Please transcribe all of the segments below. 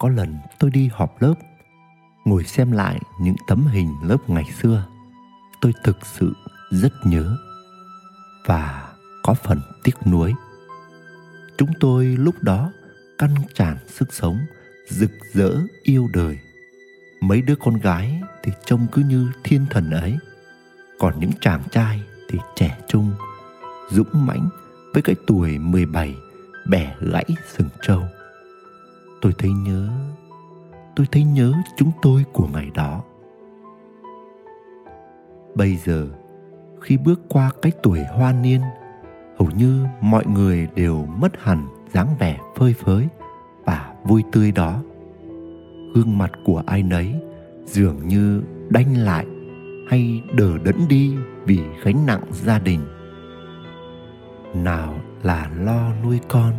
Có lần tôi đi họp lớp, ngồi xem lại những tấm hình lớp ngày xưa. Tôi thực sự rất nhớ và có phần tiếc nuối. Chúng tôi lúc đó căn tràn sức sống, rực rỡ yêu đời. Mấy đứa con gái thì trông cứ như thiên thần ấy. Còn những chàng trai thì trẻ trung, dũng mãnh với cái tuổi 17 bẻ gãy sừng trâu tôi thấy nhớ. Tôi thấy nhớ chúng tôi của ngày đó. Bây giờ, khi bước qua cái tuổi hoa niên, hầu như mọi người đều mất hẳn dáng vẻ phơi phới và vui tươi đó. Gương mặt của ai nấy dường như đanh lại hay đờ đẫn đi vì gánh nặng gia đình. Nào là lo nuôi con,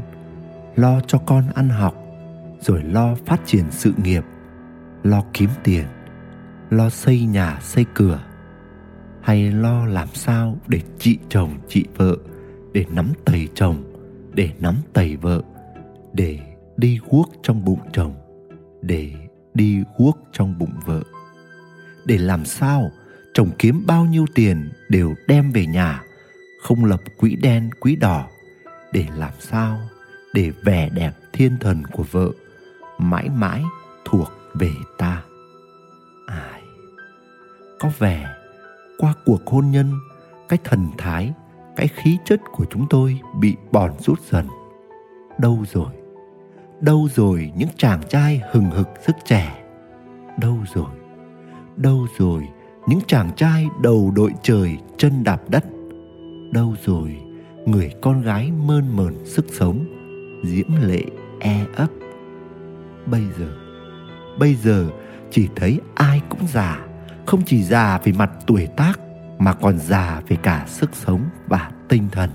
lo cho con ăn học rồi lo phát triển sự nghiệp, lo kiếm tiền, lo xây nhà, xây cửa, hay lo làm sao để chị chồng, chị vợ, để nắm tầy chồng, để nắm tầy vợ, để đi guốc trong bụng chồng, để đi guốc trong bụng vợ? Để làm sao chồng kiếm bao nhiêu tiền đều đem về nhà, không lập quỹ đen, quỹ đỏ? Để làm sao để vẻ đẹp thiên thần của vợ mãi mãi thuộc về ta. Ai? Có vẻ qua cuộc hôn nhân, cái thần thái, cái khí chất của chúng tôi bị bòn rút dần. Đâu rồi? Đâu rồi những chàng trai hừng hực sức trẻ? Đâu rồi? Đâu rồi những chàng trai đầu đội trời chân đạp đất? Đâu rồi người con gái mơn mờn sức sống, diễm lệ e ấp? Bây giờ bây giờ chỉ thấy ai cũng già, không chỉ già về mặt tuổi tác mà còn già về cả sức sống và tinh thần.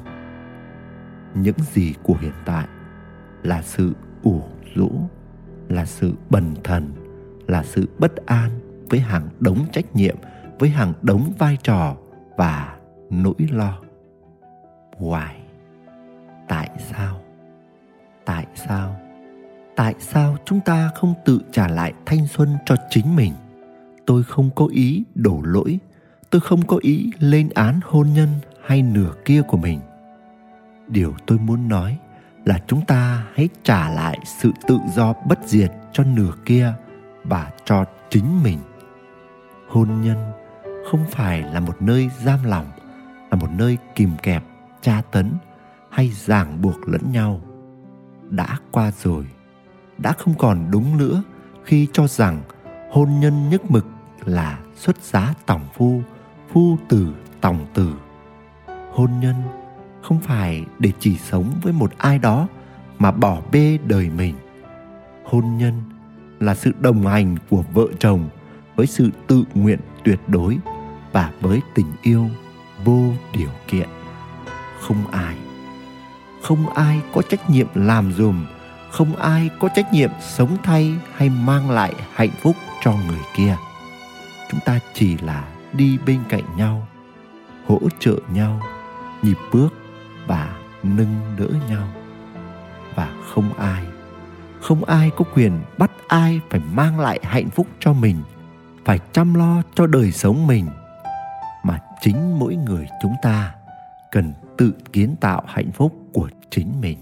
Những gì của hiện tại là sự ủ rũ, là sự bần thần, là sự bất an với hàng đống trách nhiệm, với hàng đống vai trò và nỗi lo. Hoài, tại sao? Tại sao? Tại sao chúng ta không tự trả lại thanh xuân cho chính mình? Tôi không có ý đổ lỗi. Tôi không có ý lên án hôn nhân hay nửa kia của mình. Điều tôi muốn nói là chúng ta hãy trả lại sự tự do bất diệt cho nửa kia và cho chính mình. Hôn nhân không phải là một nơi giam lòng là một nơi kìm kẹp, tra tấn hay ràng buộc lẫn nhau. Đã qua rồi đã không còn đúng nữa khi cho rằng hôn nhân nhất mực là xuất giá tòng phu phu tử tòng tử. Hôn nhân không phải để chỉ sống với một ai đó mà bỏ bê đời mình. Hôn nhân là sự đồng hành của vợ chồng với sự tự nguyện tuyệt đối và với tình yêu vô điều kiện. Không ai không ai có trách nhiệm làm dùm không ai có trách nhiệm sống thay hay mang lại hạnh phúc cho người kia. Chúng ta chỉ là đi bên cạnh nhau, hỗ trợ nhau, nhịp bước và nâng đỡ nhau. Và không ai không ai có quyền bắt ai phải mang lại hạnh phúc cho mình, phải chăm lo cho đời sống mình. Mà chính mỗi người chúng ta cần tự kiến tạo hạnh phúc của chính mình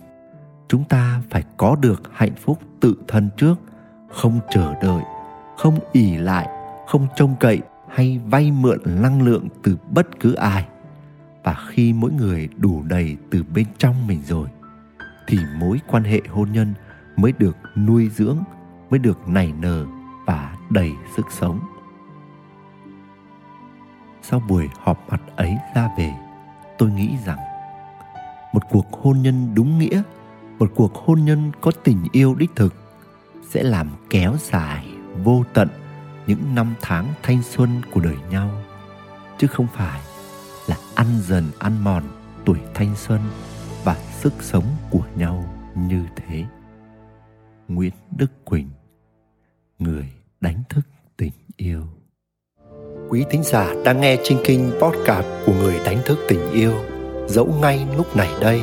chúng ta phải có được hạnh phúc tự thân trước, không chờ đợi, không ỉ lại, không trông cậy hay vay mượn năng lượng từ bất cứ ai. Và khi mỗi người đủ đầy từ bên trong mình rồi, thì mối quan hệ hôn nhân mới được nuôi dưỡng, mới được nảy nở và đầy sức sống. Sau buổi họp mặt ấy ra về, tôi nghĩ rằng một cuộc hôn nhân đúng nghĩa một cuộc hôn nhân có tình yêu đích thực sẽ làm kéo dài vô tận những năm tháng thanh xuân của đời nhau, chứ không phải là ăn dần ăn mòn tuổi thanh xuân và sức sống của nhau như thế. Nguyễn đức quỳnh, người đánh thức tình yêu. Quý thính giả đang nghe trên kinh podcast của người đánh thức tình yêu, dẫu ngay lúc này đây